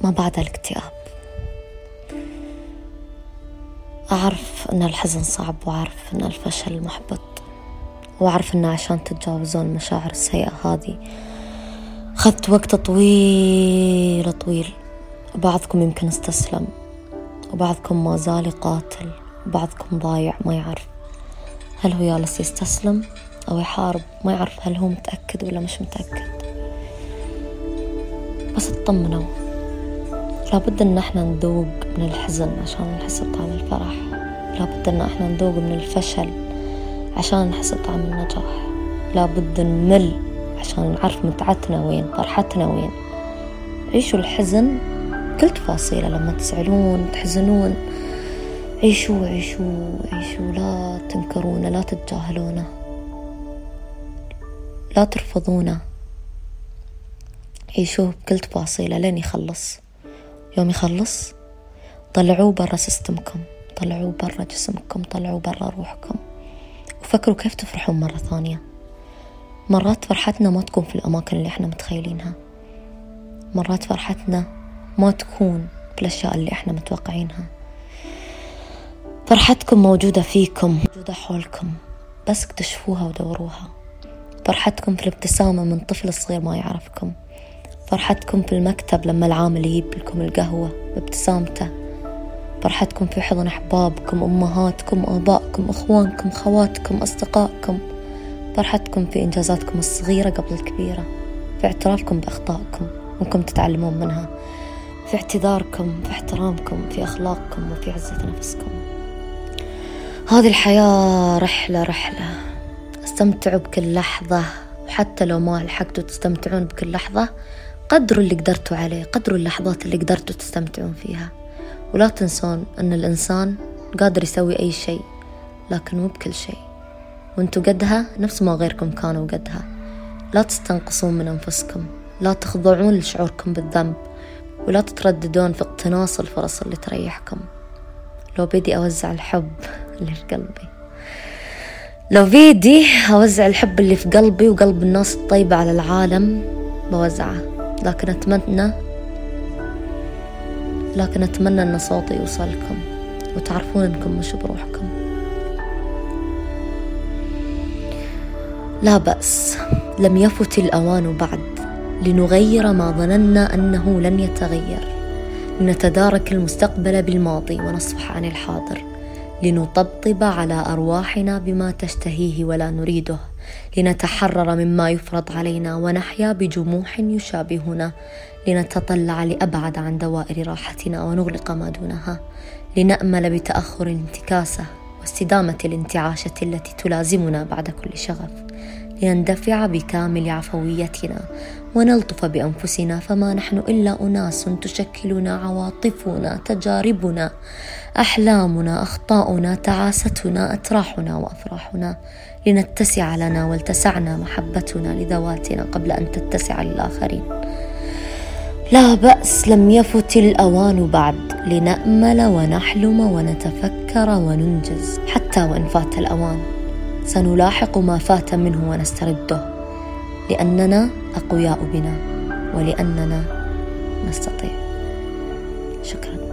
ما بعد الاكتئاب. أعرف أن الحزن صعب وأعرف أن الفشل محبط وأعرف أن عشان تتجاوزون المشاعر السيئة هذه أخذت وقت طويل طويل. وبعضكم يمكن استسلم وبعضكم ما زال يقاتل وبعضكم ضايع ما يعرف هل هو جالس يستسلم أو يحارب ما يعرف هل هو متأكد ولا مش متأكد. بس اطمنوا. لابد إن إحنا نذوق من الحزن عشان نحس بطعم الفرح. لابد إن إحنا نذوق من الفشل عشان نحس بطعم النجاح. لابد نمل عشان نعرف متعتنا وين فرحتنا وين. عيشوا الحزن كل تفاصيله لما تزعلون تحزنون. عيشوا عيشوا عيشوا. لا تنكرونه لا تتجاهلونه. لا ترفضونه. عيشوه بكل تفاصيله لين يخلص. يوم يخلص طلعوه برا سيستمكم طلعوه برا جسمكم طلعوه برا روحكم وفكروا كيف تفرحون مرة ثانية. مرات فرحتنا ما تكون في الأماكن اللي إحنا متخيلينها. مرات فرحتنا ما تكون في الأشياء اللي إحنا متوقعينها. فرحتكم موجودة فيكم موجودة حولكم بس اكتشفوها ودوروها. فرحتكم في الابتسامة من طفل صغير ما يعرفكم. فرحتكم في المكتب لما العامل يجيب لكم القهوة بابتسامته. فرحتكم في حضن أحبابكم أمهاتكم آبائكم أخوانكم خواتكم أصدقائكم. فرحتكم في إنجازاتكم الصغيرة قبل الكبيرة في اعترافكم بأخطائكم وأنكم تتعلمون منها. في اعتذاركم في احترامكم في أخلاقكم وفي عزة نفسكم. هذه الحياة رحلة رحلة. أستمتعوا بكل لحظة وحتى لو ما لحقتوا تستمتعون بكل لحظة قدروا اللي قدرتوا عليه قدروا اللحظات اللي قدرتوا تستمتعون فيها. ولا تنسون أن الإنسان قادر يسوي أي شيء لكن مو بكل شيء. وانتوا قدها نفس ما غيركم كانوا قدها. لا تستنقصون من أنفسكم لا تخضعون لشعوركم بالذنب ولا تترددون في اقتناص الفرص اللي تريحكم. لو بدي أوزع الحب اللي في قلبي. لو بيدي أوزع الحب اللي في قلبي وقلب الناس الطيبة على العالم بوزعه. لكن أتمنى لكن أتمنى أن صوتي يوصلكم وتعرفون أنكم مش بروحكم. لا بأس لم يفت الأوان بعد لنغير ما ظننا أنه لن يتغير. لنتدارك المستقبل بالماضي ونصفح عن الحاضر. لنطبطب على أرواحنا بما تشتهيه ولا نريده لنتحرر مما يفرض علينا ونحيا بجموح يشابهنا لنتطلع لأبعد عن دوائر راحتنا ونغلق ما دونها لنأمل بتأخر الانتكاسة واستدامة الانتعاشة التي تلازمنا بعد كل شغف. لنندفع بكامل عفويتنا. ونلطف بأنفسنا فما نحن إلا أناس تشكلنا عواطفنا تجاربنا أحلامنا أخطاؤنا تعاستنا أتراحنا وأفراحنا. لنتسع لنا ولتسعنا محبتنا لذواتنا قبل أن تتسع للآخرين. لا بأس لم يفت الأوان بعد. لنأمل ونحلم ونتفكر وننجز حتى وإن فات الأوان. سنلاحق ما فات منه ونسترده. لأننا أقوياء بنا ولأننا نستطيع. شكرا.